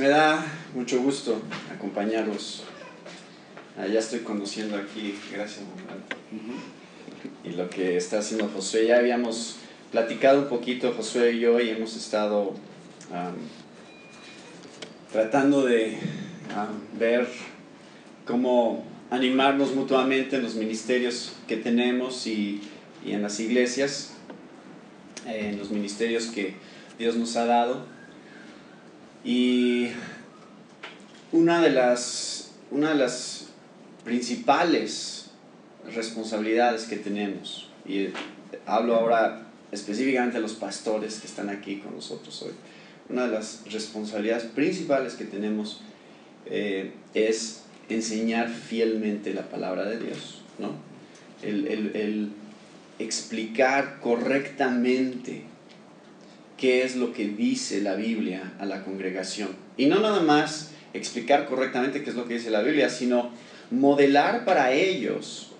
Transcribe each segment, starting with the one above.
me da mucho gusto acompañarlos. Ah, ya estoy conduciendo aquí, gracias. Y lo que está haciendo Josué, ya habíamos platicado un poquito Josué y yo y hemos estado tratando de ver cómo animarnos mutuamente en los ministerios que tenemos y, y en las iglesias, en los ministerios que Dios nos ha dado. Y una de las, una de las principales responsabilidades que tenemos, y hablo ahora específicamente a los pastores que están aquí con nosotros hoy, una de las responsabilidades principales que tenemos eh, es enseñar fielmente la palabra de Dios, ¿no? El, el, el explicar correctamente qué es lo que dice la Biblia a la congregación. Y no nada más explicar correctamente qué es lo que dice la Biblia, sino modelar para ellos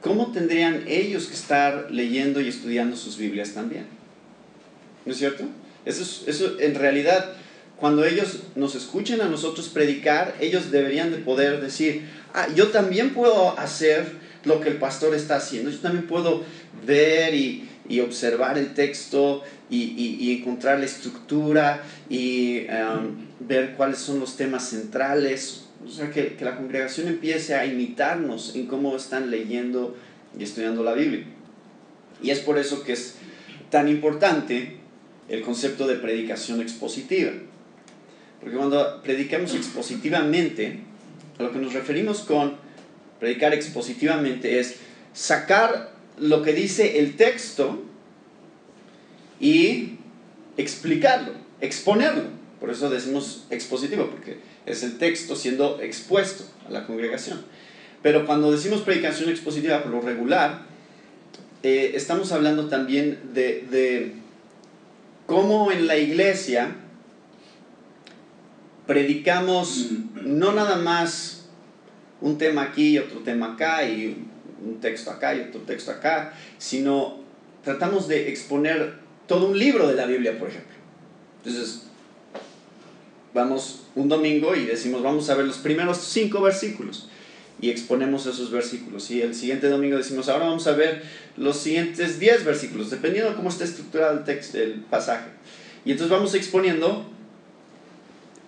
cómo tendrían ellos que estar leyendo y estudiando sus Biblias también. ¿No es cierto? Eso, eso en realidad, cuando ellos nos escuchen a nosotros predicar, ellos deberían de poder decir, ah, yo también puedo hacer lo que el pastor está haciendo, yo también puedo ver y, y observar el texto y, y, encontrar la estructura y um, ver cuáles son los temas centrales. O sea, que, que la congregación empiece a imitarnos en cómo están leyendo y estudiando la Biblia. Y es por eso que es tan importante el concepto de predicación expositiva. Porque cuando predicamos expositivamente, a lo que nos referimos con predicar expositivamente es sacar lo que dice el texto y explicarlo, exponerlo. Por eso decimos expositivo, porque es el texto siendo expuesto a la congregación. Pero cuando decimos predicación expositiva por lo regular, eh, estamos hablando también de, de cómo en la iglesia predicamos no nada más un tema aquí y otro tema acá y un texto acá y otro texto acá, sino tratamos de exponer todo un libro de la Biblia, por ejemplo. Entonces, vamos un domingo y decimos, vamos a ver los primeros cinco versículos y exponemos esos versículos. Y el siguiente domingo decimos, ahora vamos a ver los siguientes diez versículos, dependiendo de cómo está estructurado el, texto, el pasaje. Y entonces vamos exponiendo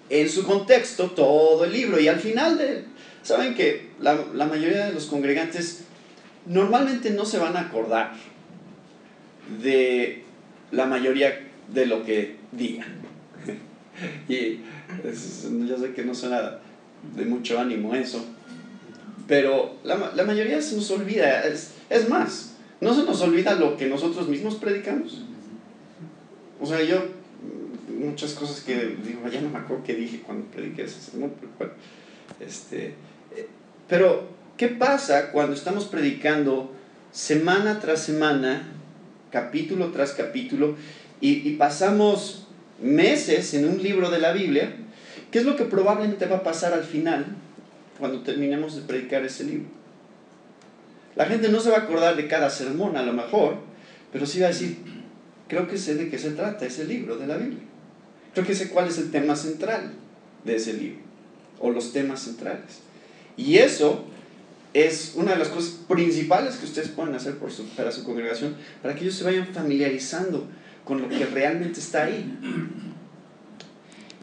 en su contexto todo el libro. Y al final de... Saben que la, la mayoría de los congregantes normalmente no se van a acordar de la mayoría de lo que digan. y yo sé que no suena de mucho ánimo eso, pero la, la mayoría se nos olvida. Es, es, más, no se nos olvida lo que nosotros mismos predicamos. O sea, yo, muchas cosas que digo, ya no me acuerdo qué dije cuando prediqué eso. Este, eh, pero, ¿qué pasa cuando estamos predicando semana tras semana capítulo tras capítulo, y, pasamos meses en un libro de la Biblia, ¿qué es lo que probablemente va a pasar al final cuando terminemos de predicar ese libro? La gente no se va a acordar de cada sermón a lo mejor, pero sí va a decir, creo que sé de qué se trata ese libro de la Biblia. Creo que sé cuál es el tema central de ese libro, o los temas centrales. Y eso es una de las cosas principales que ustedes pueden hacer para su congregación, para que ellos se vayan familiarizando con lo que realmente está ahí.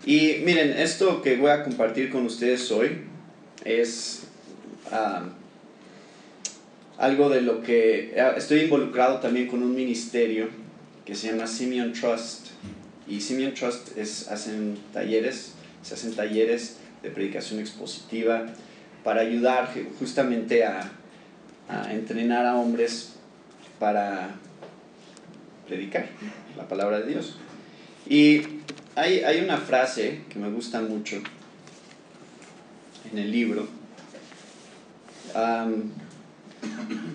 Y miren, esto que voy a compartir con ustedes hoy es ah, algo de lo que ah, estoy involucrado también con un ministerio que se llama Simeon Trust. Y Simeon Trust es, hacen talleres, se hacen talleres de predicación expositiva para ayudar justamente a, entrenar a hombres para predicar la palabra de Dios. Y hay, hay una frase que me gusta mucho en el libro,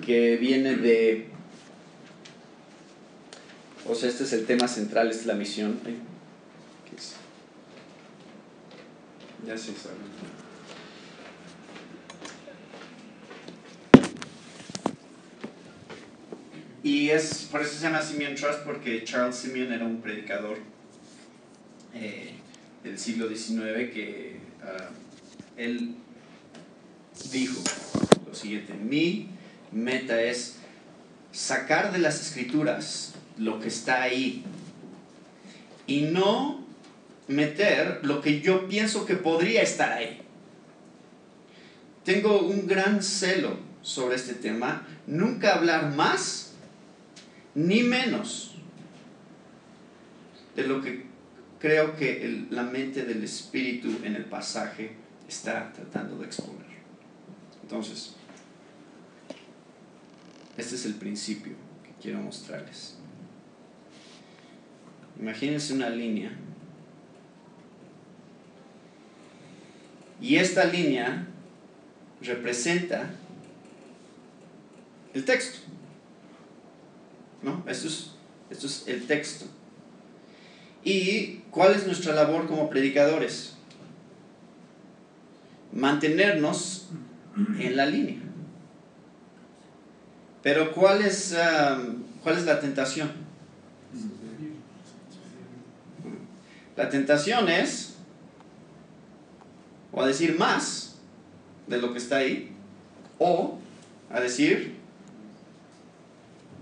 que viene de, o sea, este es el tema central, es la misión. Ya se sabe. Y es, por eso se llama Simeon Trust, porque Charles Simeon era un predicador eh, del siglo XIX que ah, él dijo lo siguiente, mi meta es sacar de las escrituras lo que está ahí y no meter lo que yo pienso que podría estar ahí. Tengo un gran celo sobre este tema, nunca hablar más ni menos de lo que creo que la mente del espíritu en el pasaje está tratando de exponer. Entonces, este es el principio que quiero mostrarles. Imagínense una línea. Y esta línea representa el texto. ¿No? Esto es, esto es el texto. ¿Y cuál es nuestra labor como predicadores? Mantenernos en la línea. Pero ¿cuál es, um, ¿cuál es la tentación? La tentación es, o a decir más de lo que está ahí, o a decir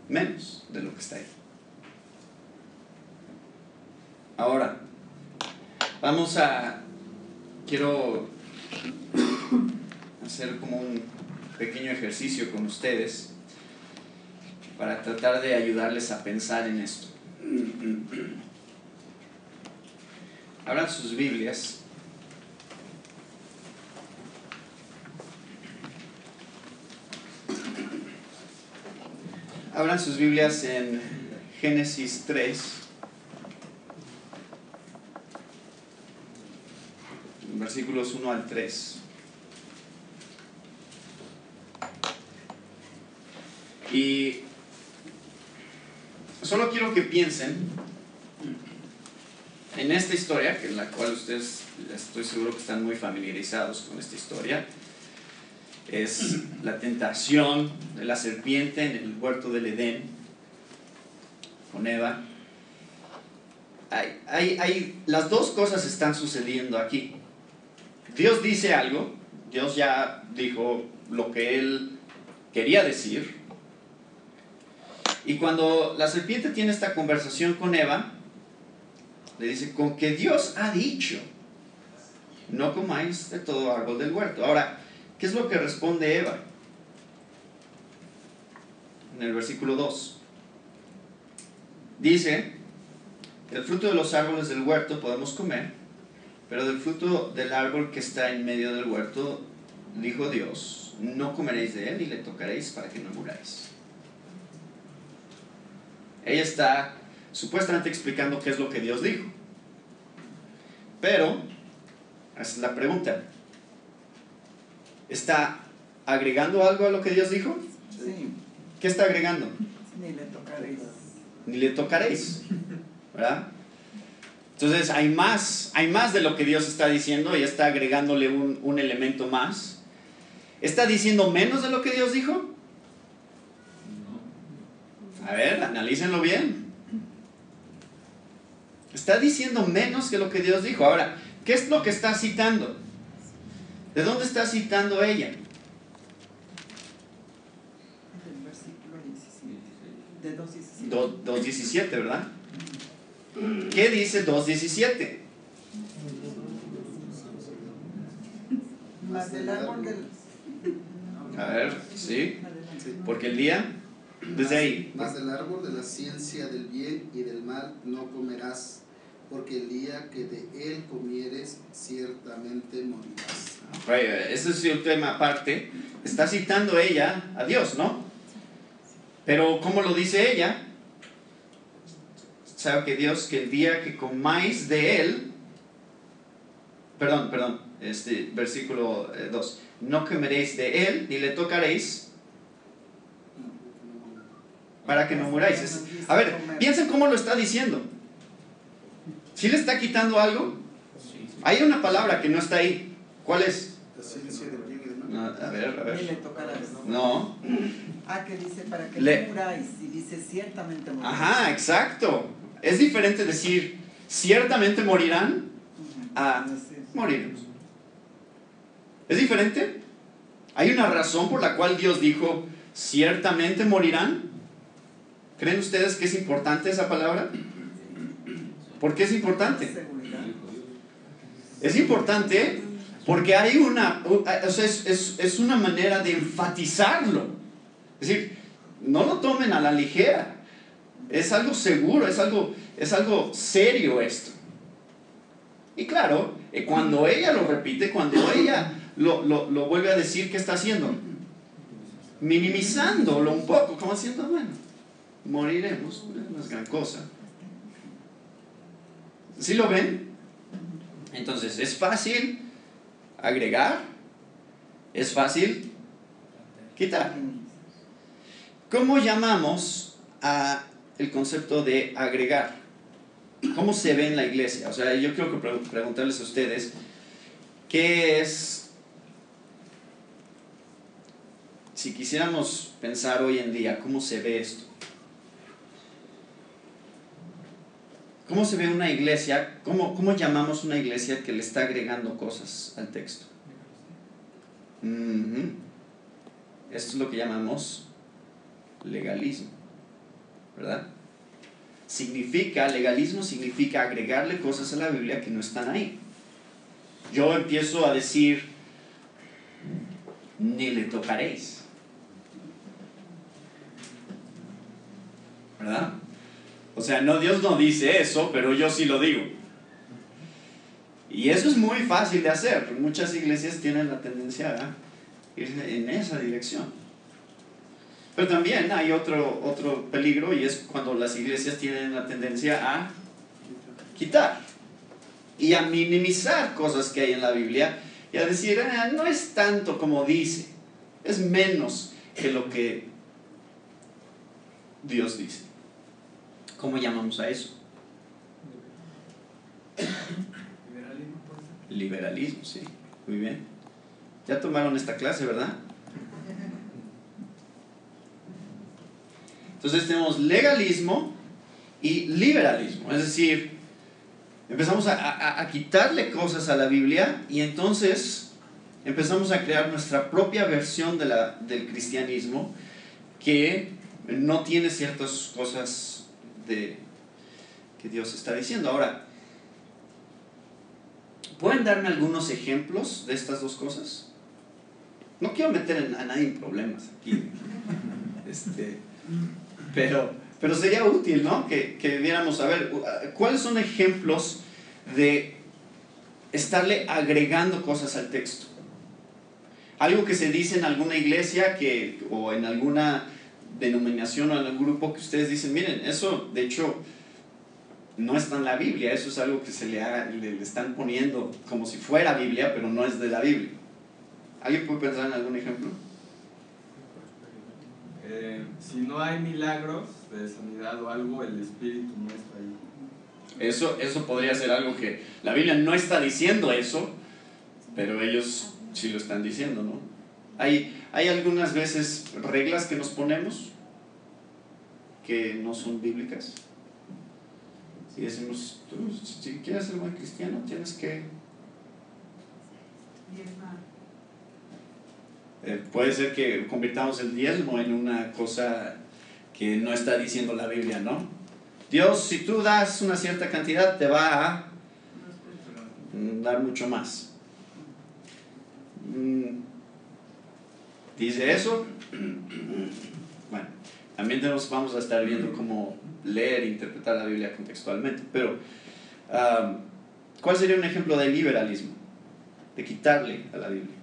menos de lo que está ahí. Ahora, vamos a, quiero hacer como un pequeño ejercicio con ustedes para tratar de ayudarles a pensar en esto. Abran sus Biblias. Abran sus Biblias en Génesis 3. Versículos 1 al 3. Y solo quiero que piensen en esta historia, que en la cual ustedes estoy seguro que están muy familiarizados con esta historia. Es la tentación de la serpiente en el huerto del Edén con Eva. Hay, hay, hay, las dos cosas están sucediendo aquí. Dios dice algo, Dios ya dijo lo que él quería decir, y cuando la serpiente tiene esta conversación con Eva, le dice, con que Dios ha dicho, no comáis de todo árbol del huerto. Ahora, ¿qué es lo que responde Eva? En el versículo 2. Dice, el fruto de los árboles del huerto podemos comer, pero del fruto del árbol que está en medio del huerto, dijo Dios, no comeréis de él y le tocaréis para que no muráis. Ella está supuestamente explicando qué es lo que Dios dijo. Pero, es la pregunta. ¿Está agregando algo a lo que Dios dijo? Sí. ¿Qué está agregando? Ni le tocaréis. Ni le tocaréis. ¿Verdad? Entonces hay más, hay más de lo que Dios está diciendo y está agregándole un, un elemento más. ¿Está diciendo menos de lo que Dios dijo? A ver, analícenlo bien. Está diciendo menos que lo que Dios dijo. Ahora, ¿qué es lo que está citando? ¿De dónde está citando ella? Del versículo 17. De 2.17. ¿verdad? ¿Qué dice 2.17? Más del árbol del... A ver, sí. Porque el día desde ahí. Más del árbol de la ciencia del bien y del mal no comerás, porque el día que de él comieres, ciertamente morirás. Ese es el tema aparte. Está citando ella a Dios, ¿no? Pero, ¿cómo lo dice ella? Sabe que Dios, que el día que comáis de él, perdón, perdón, este versículo 2, eh, no comeréis de él, ni le tocaréis, para que no muráis. a ver, piensen cómo lo está diciendo. ¿Sí le está quitando algo? Hay una palabra que no está ahí. ¿Cuál es? a ver, a ver. No. Ah, que dice para que no muráis. Y dice ciertamente morirán. Ajá, exacto. Es diferente decir ciertamente morirán a moriremos. ¿Es diferente? ¿Hay una razón por la cual Dios dijo, ciertamente morirán? ¿Creen ustedes que es importante esa palabra? ¿Por qué es importante? Es importante porque hay una, es, una manera de enfatizarlo. Es decir, no lo tomen a la ligera. Es algo seguro, es algo, es algo serio esto. Y claro, eh, cuando ella lo repite, cuando ella lo, lo, vuelve a decir, ¿qué está haciendo? Minimizándolo un poco, como haciendo, bueno, moriremos, no es gran cosa. ¿Sí lo ven? Entonces, es fácil agregar, es fácil quitar. ¿Cómo llamamos a el concepto de agregar? ¿Cómo se ve en la iglesia? O sea, yo quiero que preguntarles a ustedes, ¿qué es, si quisiéramos pensar hoy en día, cómo se ve esto? ¿Cómo se ve una iglesia? ¿Cómo, ¿Cómo llamamos una iglesia que le está agregando cosas al texto? Esto es lo que llamamos legalismo, ¿verdad? significa, legalismo significa agregarle cosas a la Biblia que no están ahí. Yo empiezo a decir, ni le tocaréis. ¿Verdad? O sea, no, Dios no dice eso, pero yo sí lo digo. Y eso es muy fácil de hacer. Muchas iglesias tienen la tendencia a ir en esa dirección. Pero también hay otro, otro peligro y es cuando las iglesias tienen la tendencia a quitar y a minimizar cosas que hay en la Biblia y a decir, ah, no es tanto como dice, es menos que lo que Dios dice. ¿Cómo llamamos a eso? Liberalismo. Liberalismo, sí. Muy bien. Ya tomaron esta clase, ¿verdad? Entonces tenemos legalismo y liberalismo, es decir, empezamos a, quitarle cosas a la Biblia y entonces empezamos a crear nuestra propia versión de la, del cristianismo que no tiene ciertas cosas de, que Dios está diciendo. Ahora, ¿pueden darme algunos ejemplos de estas dos cosas? No quiero meter a nadie en problemas aquí. Este, pero, pero sería útil, ¿no? Que, que viéramos, a ver, ¿cuáles son ejemplos de estarle agregando cosas al texto? Algo que se dice en alguna iglesia que, o en alguna denominación o algún grupo que ustedes dicen, miren, eso de hecho no está en la Biblia, eso es algo que se le, le, están poniendo como si fuera Biblia, pero no es de la Biblia. ¿Alguien puede pensar en algún ejemplo? Eh, si no hay milagros de sanidad o algo, el espíritu no está ahí. Eso, eso podría ser algo que la Biblia no está diciendo eso, pero ellos sí lo están diciendo, ¿no? Hay, hay algunas veces reglas que nos ponemos que no son bíblicas. Y decimos, tú, si quieres ser buen cristiano, tienes que eh, puede ser que convirtamos el diezmo en una cosa que no está diciendo la Biblia, ¿no? Dios, si tú das una cierta cantidad, te va a dar mucho más. Mm, ¿Dice eso? Bueno, también tenemos, vamos a estar viendo cómo leer e interpretar la Biblia contextualmente, pero ¿cuál sería un ejemplo de liberalismo? De quitarle a la Biblia.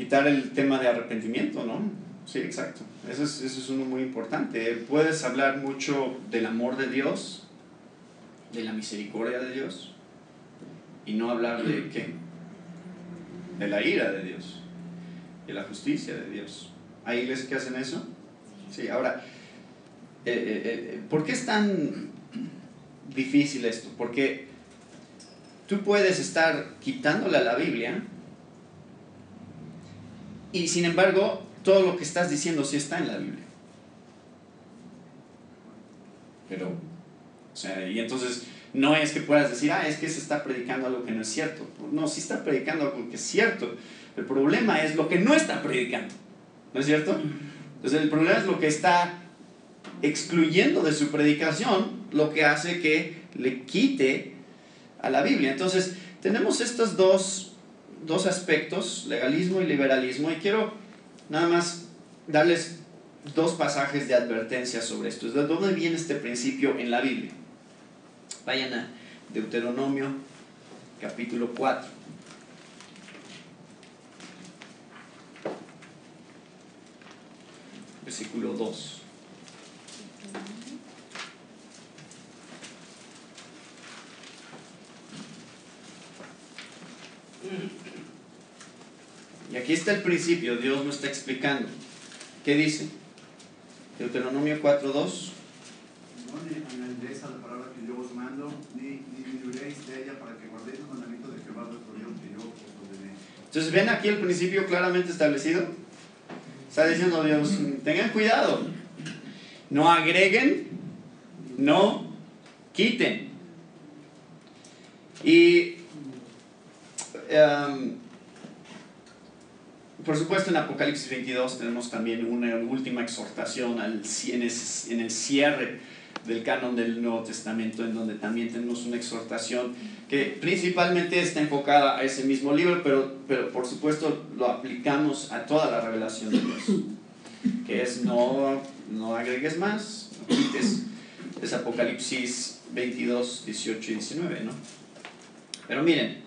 quitar el tema de arrepentimiento, ¿no? Sí, exacto. Eso es, eso es uno muy importante. Puedes hablar mucho del amor de Dios, de la misericordia de Dios, y no hablar de qué? De la ira de Dios, de la justicia de Dios. ¿Hay iglesias que hacen eso? Sí, ahora, eh, eh, eh, ¿por qué es tan difícil esto? Porque tú puedes estar quitándole a la Biblia y sin embargo, todo lo que estás diciendo sí está en la Biblia. Pero, o sea, y entonces no es que puedas decir, ah, es que se está predicando algo que no es cierto. No, sí está predicando algo que es cierto. El problema es lo que no está predicando. ¿No es cierto? Entonces el problema es lo que está excluyendo de su predicación, lo que hace que le quite a la Biblia. Entonces tenemos estos dos, dos aspectos, legalismo y liberalismo, y quiero nada más darles dos pasajes de advertencia sobre esto. ¿De dónde viene este principio en la Biblia? Vayan a Deuteronomio capítulo 4. Versículo 2. Y aquí está el principio, Dios nos está explicando. ¿Qué dice? Deuteronomio 4.2. No añadiréis a la palabra que yo os mando, ni disminuiréis de ella para que guardéis los mandamientos de Jehová vuestro Dios que yo os ordené. Entonces, ¿ven aquí el principio claramente establecido? Está diciendo Dios, tengan cuidado. No agreguen, no quiten. Y um, por supuesto, en Apocalipsis 22 tenemos también una última exhortación en, el cierre del canon del Nuevo Testamento, en donde también tenemos una exhortación que principalmente está enfocada a ese mismo libro, pero, pero por supuesto lo aplicamos a toda la revelación de Dios, que es no, no agregues más, no quites. Es Apocalipsis 22, 18 y 19, ¿no? Pero miren,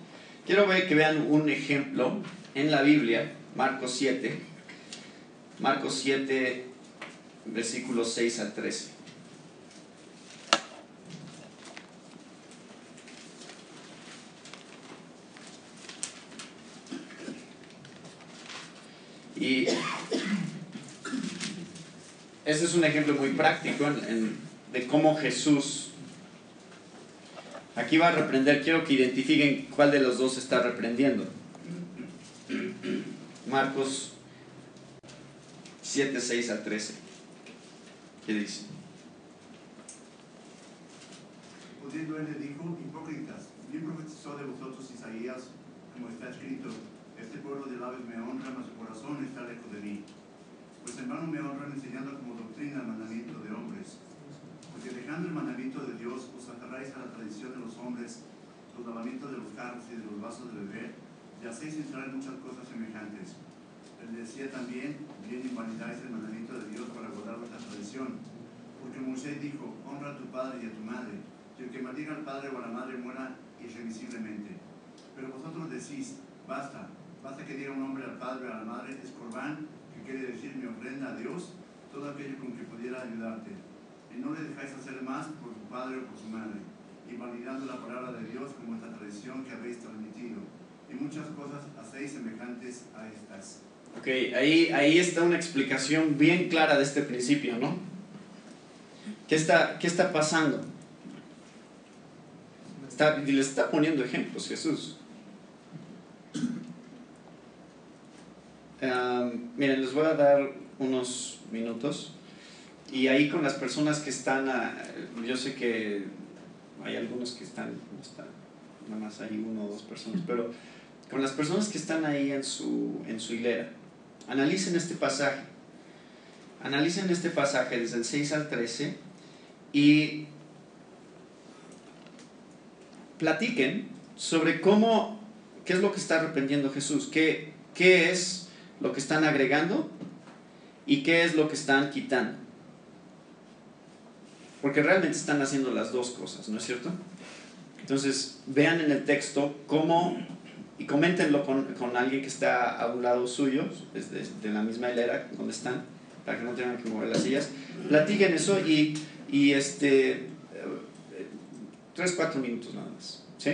quiero ver que vean un ejemplo en la Biblia Marcos 7, Marcos 7, versículos 6 al 13. Y ese es un ejemplo muy práctico de cómo Jesús aquí va a reprender. Quiero que identifiquen cuál de los dos está reprendiendo. Marcos 7, 6 al 13. ¿Qué dice? Pudiendo él le dijo, hipócritas, bien profetizó de vosotros Isaías, como está escrito, este pueblo de labios me honra, mas su corazón está lejos de mí. Pues en vano me honran enseñando como doctrina el mandamiento de hombres. Porque dejando el mandamiento de Dios, os aferráis a la tradición de los hombres, los lavamientos de los carros y de los vasos de beber, y hacéis entrar en muchas cosas semejantes. Él decía también, bien invalidáis el mandamiento de Dios para guardar vuestra tradición. Porque Moisés dijo, honra a tu padre y a tu madre, y el que maldiga al padre o a la madre muera irremisiblemente. Pero vosotros decís, basta, basta que diga un hombre al padre o a la madre, es corbán, que quiere decir mi ofrenda a Dios, todo aquello con que pudiera ayudarte. Y no le dejáis hacer más por su padre o por su madre, invalidando la palabra de Dios como esta tradición que habéis transmitido y muchas cosas hacéis semejantes a estas. Ok, ahí, ahí está una explicación bien clara de este principio, ¿no? ¿Qué está, qué está pasando? Está, les está poniendo ejemplos Jesús. miren, les voy a dar unos minutos y ahí con las personas que están, yo sé que hay algunos que están, están, nada más hay uno o dos personas, pero con las personas que están ahí en su, en su hilera. Analicen este pasaje. Analicen este pasaje desde el 6 al 13 y platiquen sobre cómo, qué es lo que está arrepentiendo Jesús, qué, qué es lo que están agregando y qué es lo que están quitando. Porque realmente están haciendo las dos cosas, ¿no es cierto? Entonces, vean en el texto cómo y coméntenlo con, con, alguien que está a un lado suyo, desde de la misma hilera donde están, para que no tengan que mover las sillas. Platiquen eso y, y este, eh, tres, cuatro minutos nada más. ¿Sí?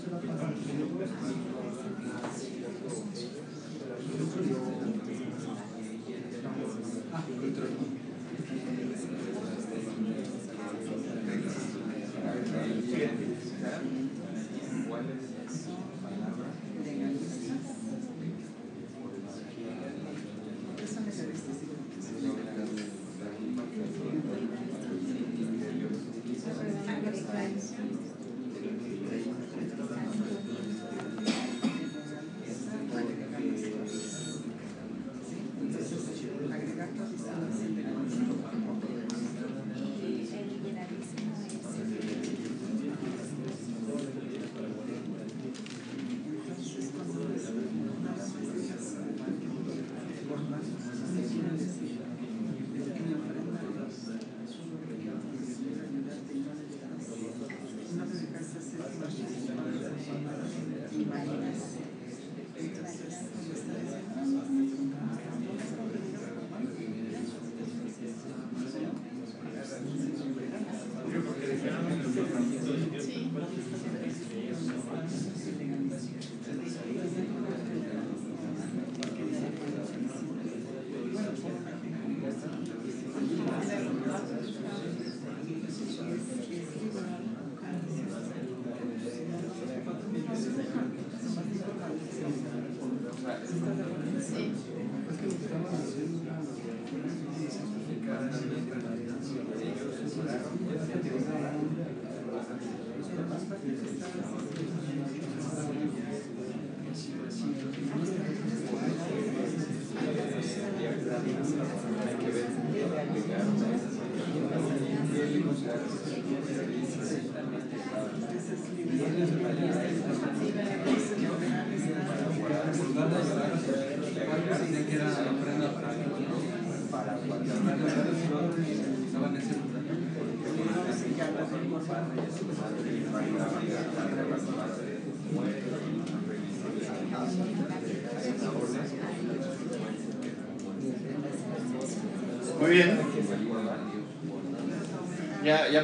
Muy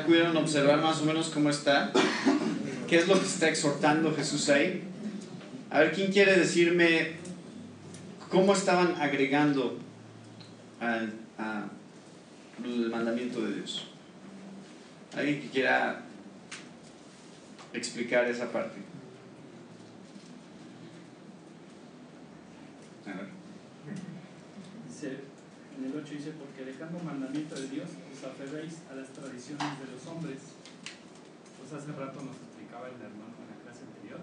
pudieron observar más o menos cómo está. ¿Qué es lo que está exhortando Jesús ahí? A ver, ¿quién quiere decirme cómo estaban agregando al el mandamiento de Dios? ¿Alguien que quiera explicar esa parte? A ver. En el 8 dice, porque dejando mandamiento de Dios, a las tradiciones de los hombres. Pues hace rato nos explicaba el hermano en la clase anterior,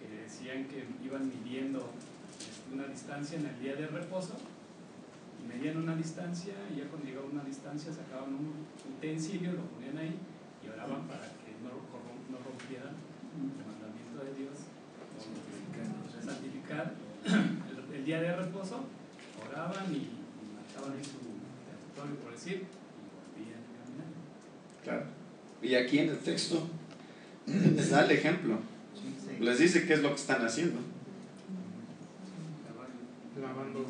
que decían que iban midiendo este, una distancia en el día de reposo, y medían una distancia, y ya cuando llegaba una distancia sacaban un utensilio, lo ponían ahí, y oraban para que no, rompieran el mandamiento de Dios, santificar el, día de reposo oraban y, y marcaban su por decir, y volvían a caminar. Claro. Y aquí en el texto les da el ejemplo. Les dice qué es lo que están haciendo. lavando.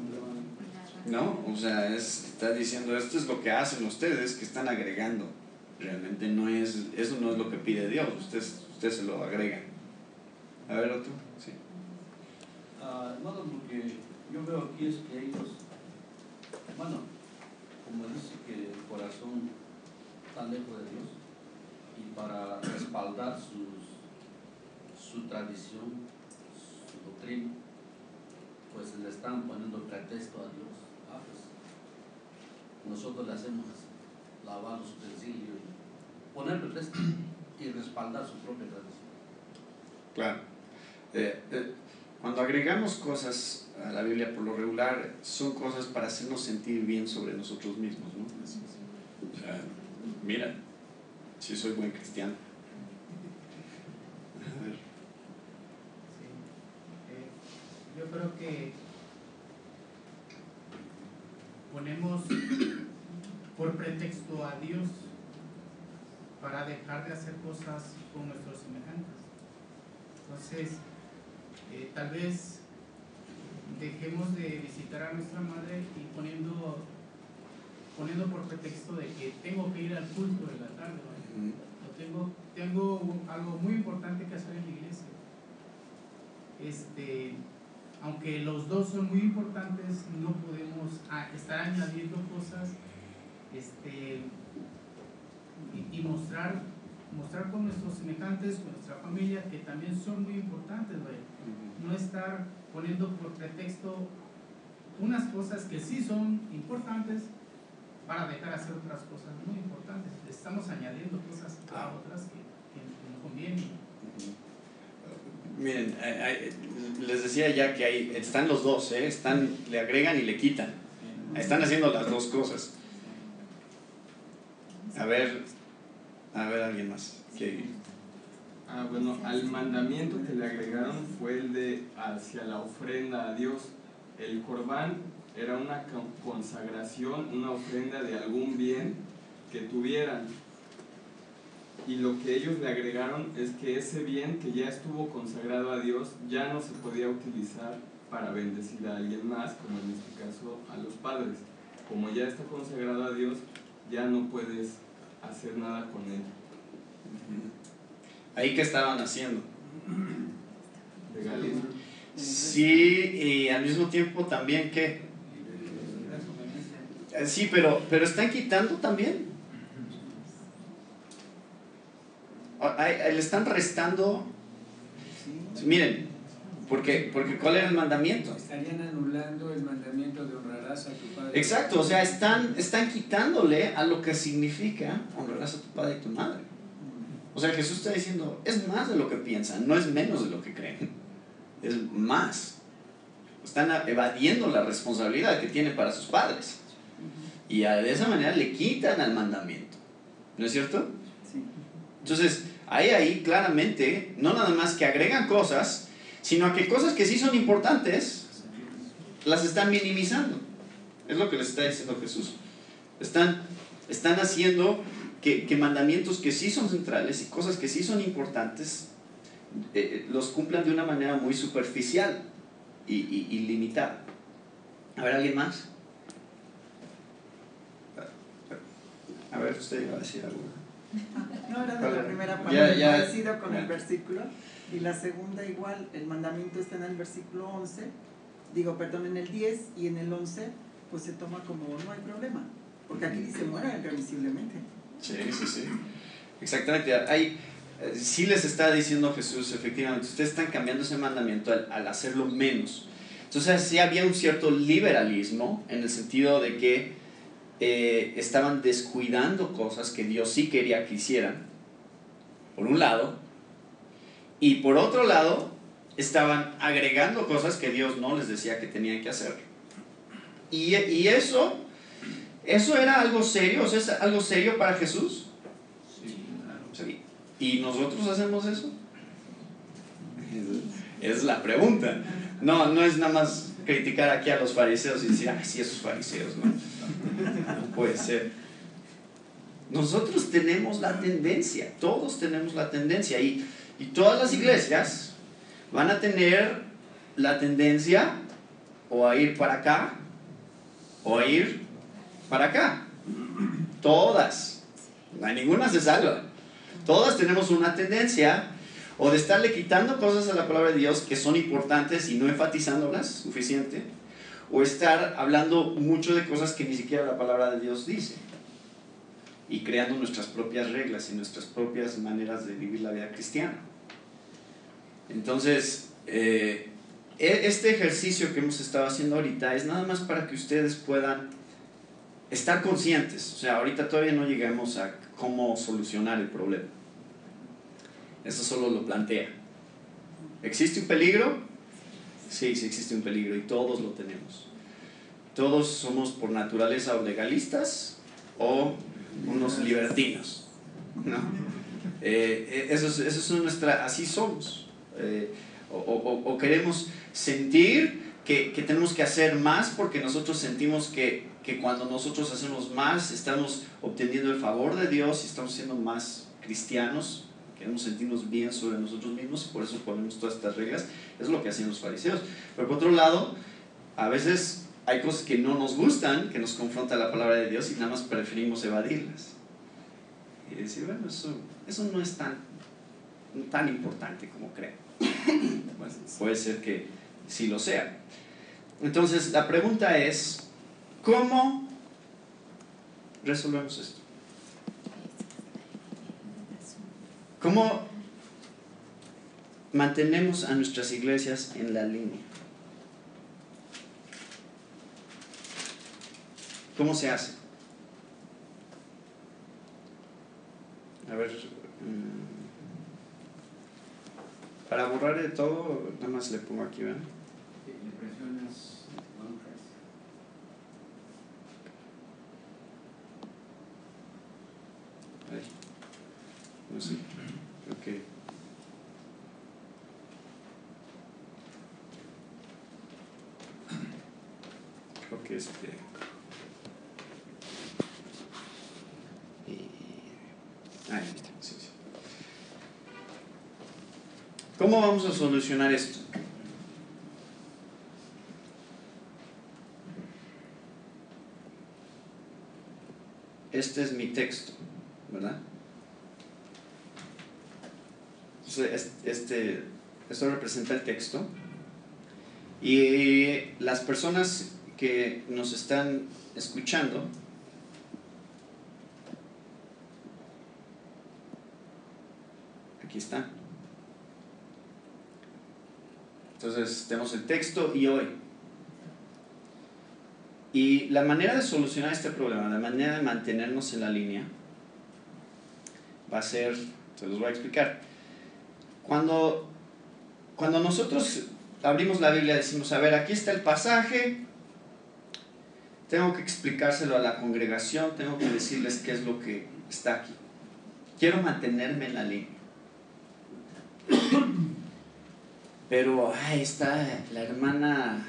¿No? O sea, es, está diciendo esto es lo que hacen ustedes que están agregando. Realmente no es, eso no es lo que pide Dios, ustedes, ustedes se lo agregan. A ver otro, sí. Ah, hermano, porque yo veo aquí es que ellos, bueno, como dice que el corazón está lejos de Dios, y para respaldar sus, su tradición, su doctrina, pues le están poniendo pretexto a Dios. Ah, pues nosotros le hacemos lavar los utensilios, poner pretexto y respaldar su propia tradición. Claro. Eh, eh, cuando agregamos cosas a la Biblia por lo regular, son cosas para hacernos sentir bien sobre nosotros mismos, ¿no? Mira, si soy buen cristiano. Eh, yo creo que ponemos por pretexto a Dios para dejar de hacer cosas con nuestros semejantes. Entonces, eh, tal vez dejemos de visitar a nuestra madre y poniendo, poniendo por pretexto de que tengo que ir al culto de la tarde, ¿vale? o tengo, tengo algo muy importante que hacer en la iglesia. Este, aunque los dos son muy importantes, no podemos estar añadiendo cosas este, y, y mostrar, mostrar con nuestros semejantes, con nuestra familia, que también son muy importantes, vaya. No estar poniendo por pretexto unas cosas que sí son importantes para dejar hacer otras cosas muy importantes. Estamos añadiendo cosas a otras que, que no convienen. Miren, les decía ya que ahí están los dos, ¿eh? están, le agregan y le quitan. Están haciendo las dos cosas. A ver, a ver alguien más. que- Ah, bueno, al mandamiento que le agregaron fue el de hacia la ofrenda a Dios. El corbán era una con- consagración, una ofrenda de algún bien que tuvieran. Y lo que ellos le agregaron es que ese bien que ya estuvo consagrado a Dios ya no se podía utilizar para bendecir a alguien más, como en este caso a los padres. Como ya está consagrado a Dios, ya no puedes hacer nada con él. Ahí que estaban haciendo. Legalismo. Sí, y al mismo tiempo también. Eh, Sí, pero, pero están quitando también. Ah, Le están restando. Miren, porque, porque ¿cuál era el mandamiento? Estarían anulando el mandamiento de honrarás a tu padre. Exacto, o sea, están, están quitándole a lo que significa honrarás a tu padre y tu madre. O sea, Jesús está diciendo, es más de lo que piensan, no es menos de lo que creen, es más. Están evadiendo la responsabilidad que tienen para sus padres. Y de esa manera le quitan al mandamiento. ¿No es cierto? Sí. Entonces, hay ahí claramente, no nada más que agregan cosas, sino que cosas que sí son importantes, las están minimizando. Es lo que les está diciendo Jesús. Están, están haciendo que, que mandamientos que sí son centrales y cosas que sí son importantes, eh, eh, los cumplan de una manera muy superficial y, y- y limitada. A ver, ¿alguien más? A ver, usted iba a decir algo. No, era de ¿Cuál la era? primera Ya, parte, ya. parecido con Ya. el versículo. Y la segunda igual, el mandamiento está en el versículo 11, digo, perdón, en el 10 y en el 11, pues se toma como no hay problema. Porque aquí dice muera irremisiblemente. Sí, sí, sí. Exactamente. Hay, eh, sí les está diciendo Jesús, efectivamente, ustedes están cambiando ese mandamiento al, al hacerlo menos. Entonces, sí había un cierto liberalismo en el sentido de que eh, estaban descuidando cosas que Dios sí quería que hicieran, por un lado, y por otro lado, estaban agregando cosas que Dios no les decía que tenían que hacer. Y, y eso, eso era algo serio, o sea, es algo serio para Jesús. Sí. ¿Y nosotros hacemos eso? Es la pregunta. No, no es nada más criticar aquí a los fariseos y decir, ay, sí, esos fariseos, ¿no? No puede ser. Nosotros tenemos la tendencia, todos tenemos la tendencia, y, y todas las iglesias van a tener la tendencia o a ir para acá o a ir para acá. Todas. No hay ninguna se salva. Todas tenemos una tendencia o de estarle quitando cosas a la palabra de Dios que son importantes y no enfatizándolas suficiente, o estar hablando mucho de cosas que ni siquiera la palabra de Dios dice, y creando nuestras propias reglas y nuestras propias maneras de vivir la vida cristiana. Entonces, eh, e- este ejercicio que hemos estado haciendo ahorita es nada más para que ustedes puedan estar conscientes. O sea, ahorita todavía no llegamos a cómo solucionar el problema. Eso solo lo plantea. ¿Existe un peligro? Sí, sí existe un peligro y todos lo tenemos. Todos somos por naturaleza o legalistas o unos libertinos. ¿no? Eh, es, eso es nuestra, así somos. Eh, o, o- o queremos sentir que, que tenemos que hacer más porque nosotros sentimos que, que cuando nosotros hacemos más estamos obteniendo el favor de Dios y estamos siendo más cristianos, queremos sentirnos bien sobre nosotros mismos y por eso ponemos todas estas reglas. Es lo que hacían los fariseos. Pero por otro lado, a veces hay cosas que no nos gustan, que nos confronta la palabra de Dios y nada más preferimos evadirlas. Y decir, bueno, eso, eso no es tan, tan importante como creo. Puede ser que sí lo sea. Entonces, la pregunta es, ¿cómo resolvemos esto? ¿Cómo mantenemos a nuestras iglesias en la línea? ¿Cómo se hace? A ver, mm, para borrar de todo, nada más le pongo aquí, ¿verdad? Le presionas one press. Ahí. No sé. Ok. Creo que este. Y- Ahí está. sí, sí. ¿Cómo vamos a solucionar esto? Este es mi texto, ¿verdad? Entonces, es- este, esto representa el texto. Y las personas que nos están escuchando, aquí está. Entonces tenemos el texto y hoy. Y la manera de solucionar este problema, la manera de mantenernos en la línea, va a ser, se los voy a explicar. Cuando, cuando nosotros abrimos la Biblia decimos, a ver, aquí está el pasaje, tengo que explicárselo a la congregación, tengo que decirles qué es lo que está aquí. Quiero mantenerme en la línea. Pero ahí está la hermana,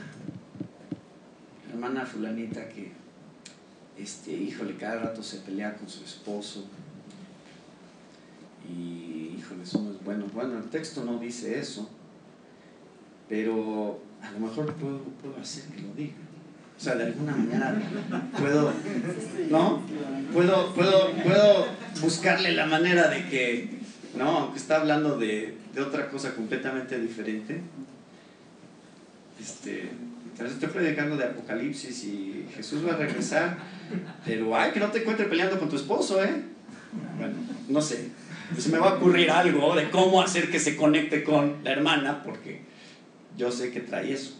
la hermana fulanita que, este, híjole, cada rato se pelea con su esposo. Y, híjole, eso no es bueno. Bueno, el texto no dice eso, pero a lo mejor puedo, puedo hacer que lo diga. O sea, de alguna manera puedo, ¿no? Puedo, puedo, puedo buscarle la manera de que, ¿no? Aunque está hablando de, de otra cosa completamente diferente. Este, estoy predicando de Apocalipsis y Jesús va a regresar, pero ay, que no te encuentre peleando con tu esposo, ¿eh? Bueno, no sé. Se me va a ocurrir algo de cómo hacer que se conecte con la hermana, porque yo sé que trae eso.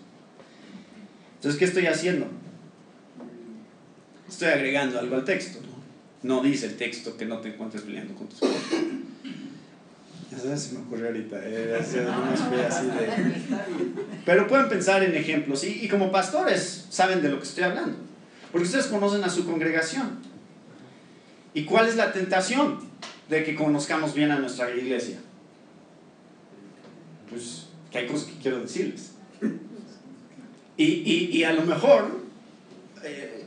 Entonces, ¿qué estoy haciendo? Estoy agregando algo al texto. No, no dice el texto que no te encuentres peleando con tu esposo. Eso se me ocurrió ahorita. eh, así, nomás fue así de- Pero pueden pensar en ejemplos. Y, y como pastores saben de lo que estoy hablando. Porque ustedes conocen a su congregación. ¿Y cuál es la tentación de que conozcamos bien a nuestra iglesia? Pues que hay cosas que quiero decirles. Y, y, y a lo mejor, eh,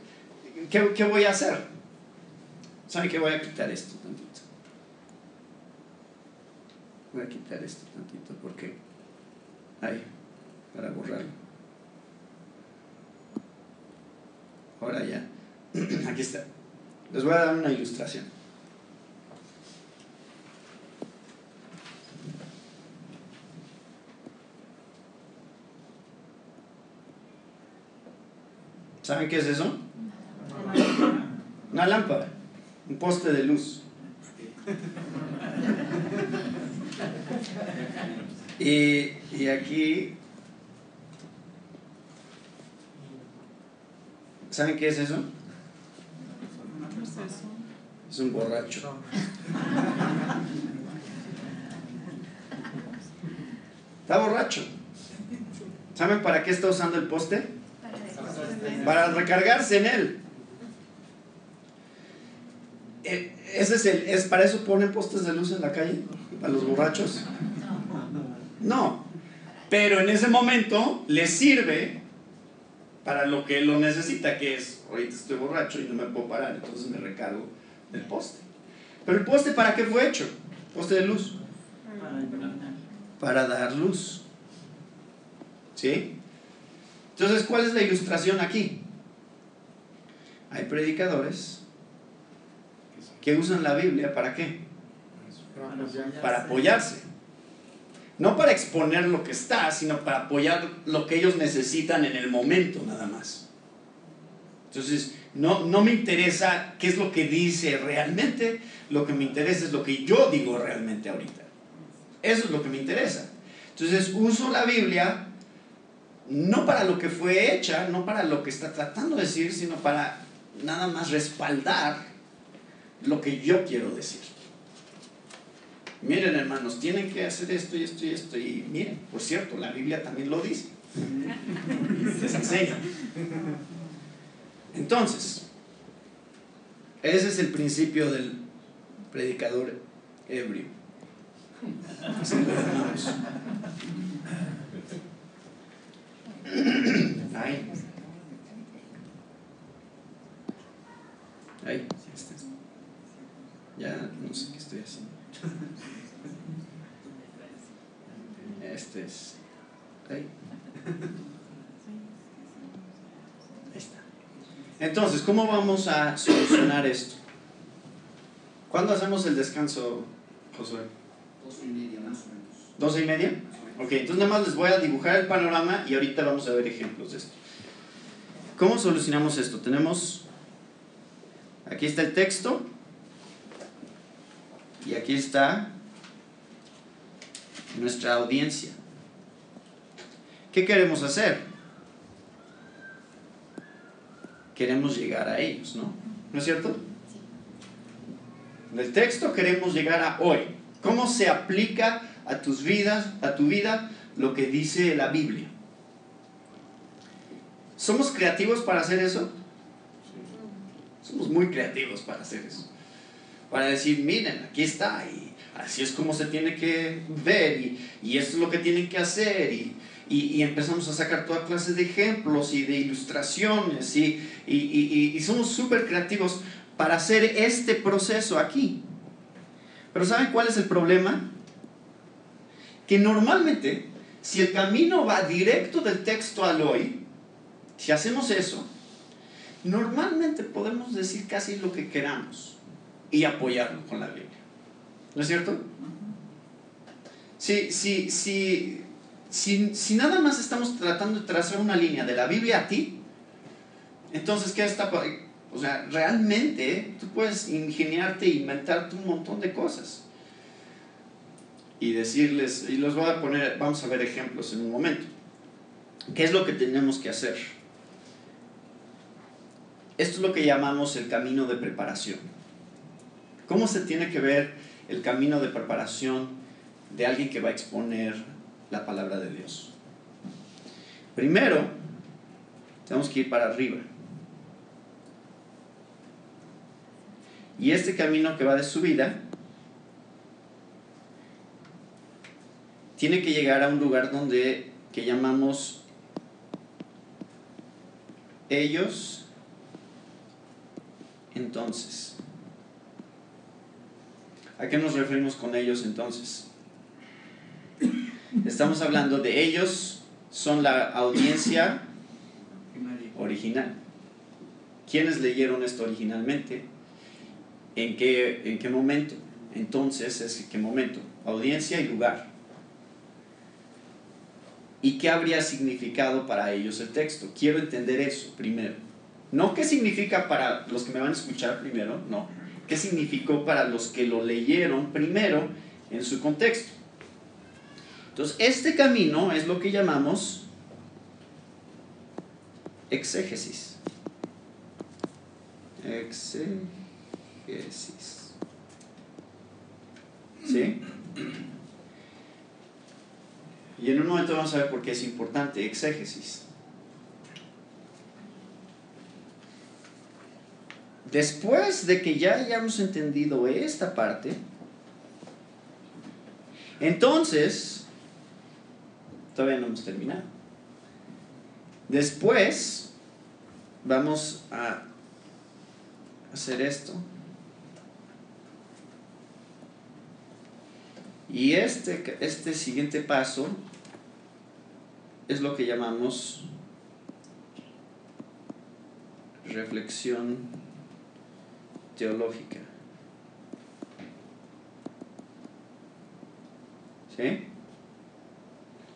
¿qué, ¿qué voy a hacer? ¿Saben qué? Voy a quitar esto tantito. Voy a quitar esto tantito porque... Ahí, para borrarlo. Ahora ya. Aquí está. Les voy a dar una ilustración. ¿Saben qué es eso? Una lámpara, un poste de luz. Y, y aquí, ¿saben qué es eso? Es un borracho. Está borracho. ¿Saben para qué está usando el poste? Para recargarse en él. Eh, Ese es el, es, ¿Para eso ponen postes de luz en la calle? ¿Para los borrachos? No. Pero en ese momento les sirve para lo que lo necesita, que es, ahorita estoy borracho y no me puedo parar, entonces me recargo del poste. Pero el poste, ¿para qué fue hecho? Poste de luz. Para dar luz. ¿Sí? Entonces, ¿cuál es la ilustración aquí? Hay predicadores que usan la Biblia para qué? Para apoyarse. No para exponer lo que está, sino para apoyar lo que ellos necesitan en el momento nada más. Entonces, no, no me interesa qué es lo que dice realmente, lo que me interesa es lo que yo digo realmente ahorita. Eso es lo que me interesa. Entonces, uso la Biblia no para lo que fue hecha, no para lo que está tratando de decir, sino para nada más respaldar lo que yo quiero decir. Miren hermanos, tienen que hacer esto y esto y esto. Y miren, por cierto, la Biblia también lo dice. Les enseña. Entonces, ese es el principio del predicador ebrio. Ahí. Ahí. Ya no sé qué estoy haciendo. Este es. Ahí está. Entonces, ¿cómo vamos a solucionar esto? ¿Cuándo hacemos el descanso, Josué? Dos y media más o menos. ¿Doce y media? Ok, entonces nada más les voy a dibujar el panorama y ahorita vamos a ver ejemplos de esto. ¿Cómo solucionamos esto? Tenemos, aquí está el texto y aquí está nuestra audiencia. ¿Qué queremos hacer? Queremos llegar a ellos, ¿no? ¿No es cierto? En el texto queremos llegar a hoy. ¿Cómo se aplica a tus vidas, a tu vida, lo que dice la Biblia? ¿Somos creativos para hacer eso? Somos muy creativos para hacer eso. Para decir, miren, aquí está, y así es como se tiene que ver, y, y esto es lo que tienen que hacer, y, y, y empezamos a sacar toda clase de ejemplos y de ilustraciones, y, y somos súper creativos para hacer este proceso aquí. Pero ¿saben cuál es el problema? Que normalmente, si el camino va directo del texto al hoy, si hacemos eso, normalmente podemos decir casi lo que queramos y apoyarlo con la Biblia. ¿No es cierto? Si, si, si, si, si nada más estamos tratando de trazar una línea de la Biblia a ti, entonces, ¿qué está o sea, realmente tú puedes ingeniarte e inventarte un montón de cosas. Y decirles, y los voy a poner, vamos a ver ejemplos en un momento. ¿Qué es lo que tenemos que hacer? Esto es lo que llamamos el camino de preparación. ¿Cómo se tiene que ver el camino de preparación de alguien que va a exponer la palabra de Dios? Primero, tenemos que ir para arriba. Y este camino que va de subida tiene que llegar a un lugar donde que llamamos ellos entonces. ¿A qué nos referimos con ellos entonces? Estamos hablando de ellos, son la audiencia original. ¿Quiénes leyeron esto originalmente? ¿En qué, ¿En qué momento? Entonces, ¿es qué momento? Audiencia y lugar. ¿Y qué habría significado para ellos el texto? Quiero entender eso primero. No qué significa para los que me van a escuchar primero, no. ¿Qué significó para los que lo leyeron primero en su contexto? Entonces, este camino es lo que llamamos exégesis. Exégesis. ¿Sí? Y en un momento vamos a ver por qué es importante exégesis. Después de que ya hayamos entendido esta parte, entonces, todavía no hemos terminado. Después vamos a hacer esto. Y este, este siguiente paso es lo que llamamos reflexión teológica. ¿Sí?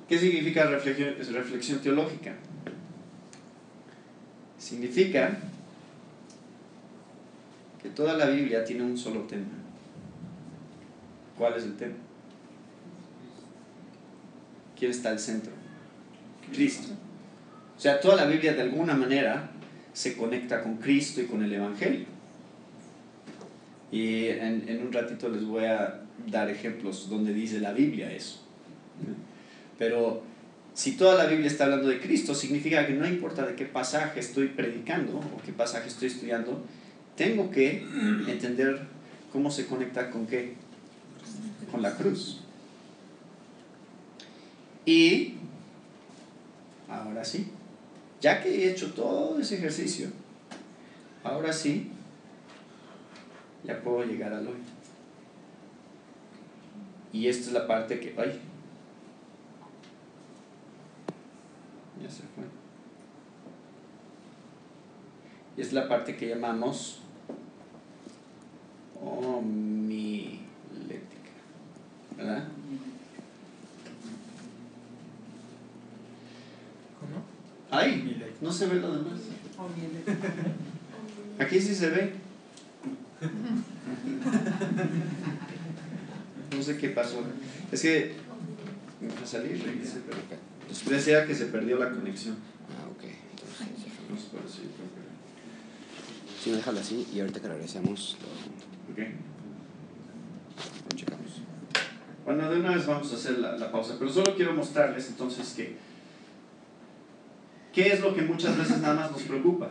¿Qué significa reflexión, teológica? Significa que toda la Biblia tiene un solo tema. ¿Cuál es el tema? ¿Quién está al centro? Cristo. O sea, toda la Biblia de alguna manera se conecta con Cristo y con el Evangelio. Y en, un ratito les voy a dar ejemplos donde dice la Biblia eso. Pero si toda la Biblia está hablando de Cristo, significa que no importa de qué pasaje estoy predicando o qué pasaje estoy estudiando, tengo que entender cómo se conecta con qué? Con la cruz. Y ahora sí, ya que he hecho todo ese ejercicio, ahora sí, ya puedo llegar al hoy. Y esta es la parte que, ay, ya se fue. Y es la parte que llamamos homilética, ¿verdad? Ahí, no se ve lo demás. Aquí sí se ve. No sé qué pasó. Es que me fue a salir, regresé, pero decía que se perdió la conexión. Ah, ok. Entonces, No sé, pero sí, déjalo así y ahorita que regresemos Ok. lo, lo checamos. Bueno, de una vez vamos a hacer la, la pausa, pero solo quiero mostrarles entonces que qué es lo que muchas veces nada más nos preocupa.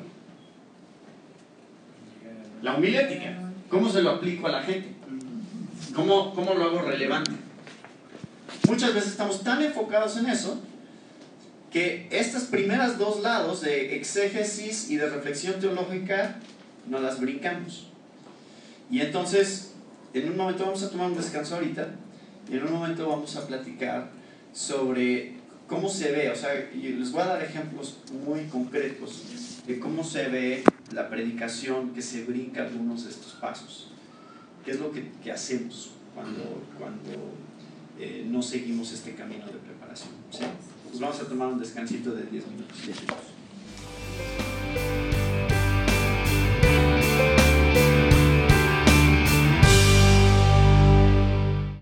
La homilética. ¿Cómo se lo aplico a la gente? ¿Cómo, cómo lo hago relevante? Muchas veces estamos tan enfocados en eso que estas primeras dos lados de exégesis y de reflexión teológica no las brincamos. Y entonces, en un momento vamos a tomar un descanso ahorita y en un momento vamos a platicar sobre cómo se ve, o sea, y les voy a dar ejemplos muy concretos de cómo se ve la predicación que se brinca algunos de estos pasos. ¿Qué es lo que, que hacemos cuando, cuando eh, no seguimos este camino de preparación? ¿sí? Pues vamos a tomar un descansito de 10 minutos.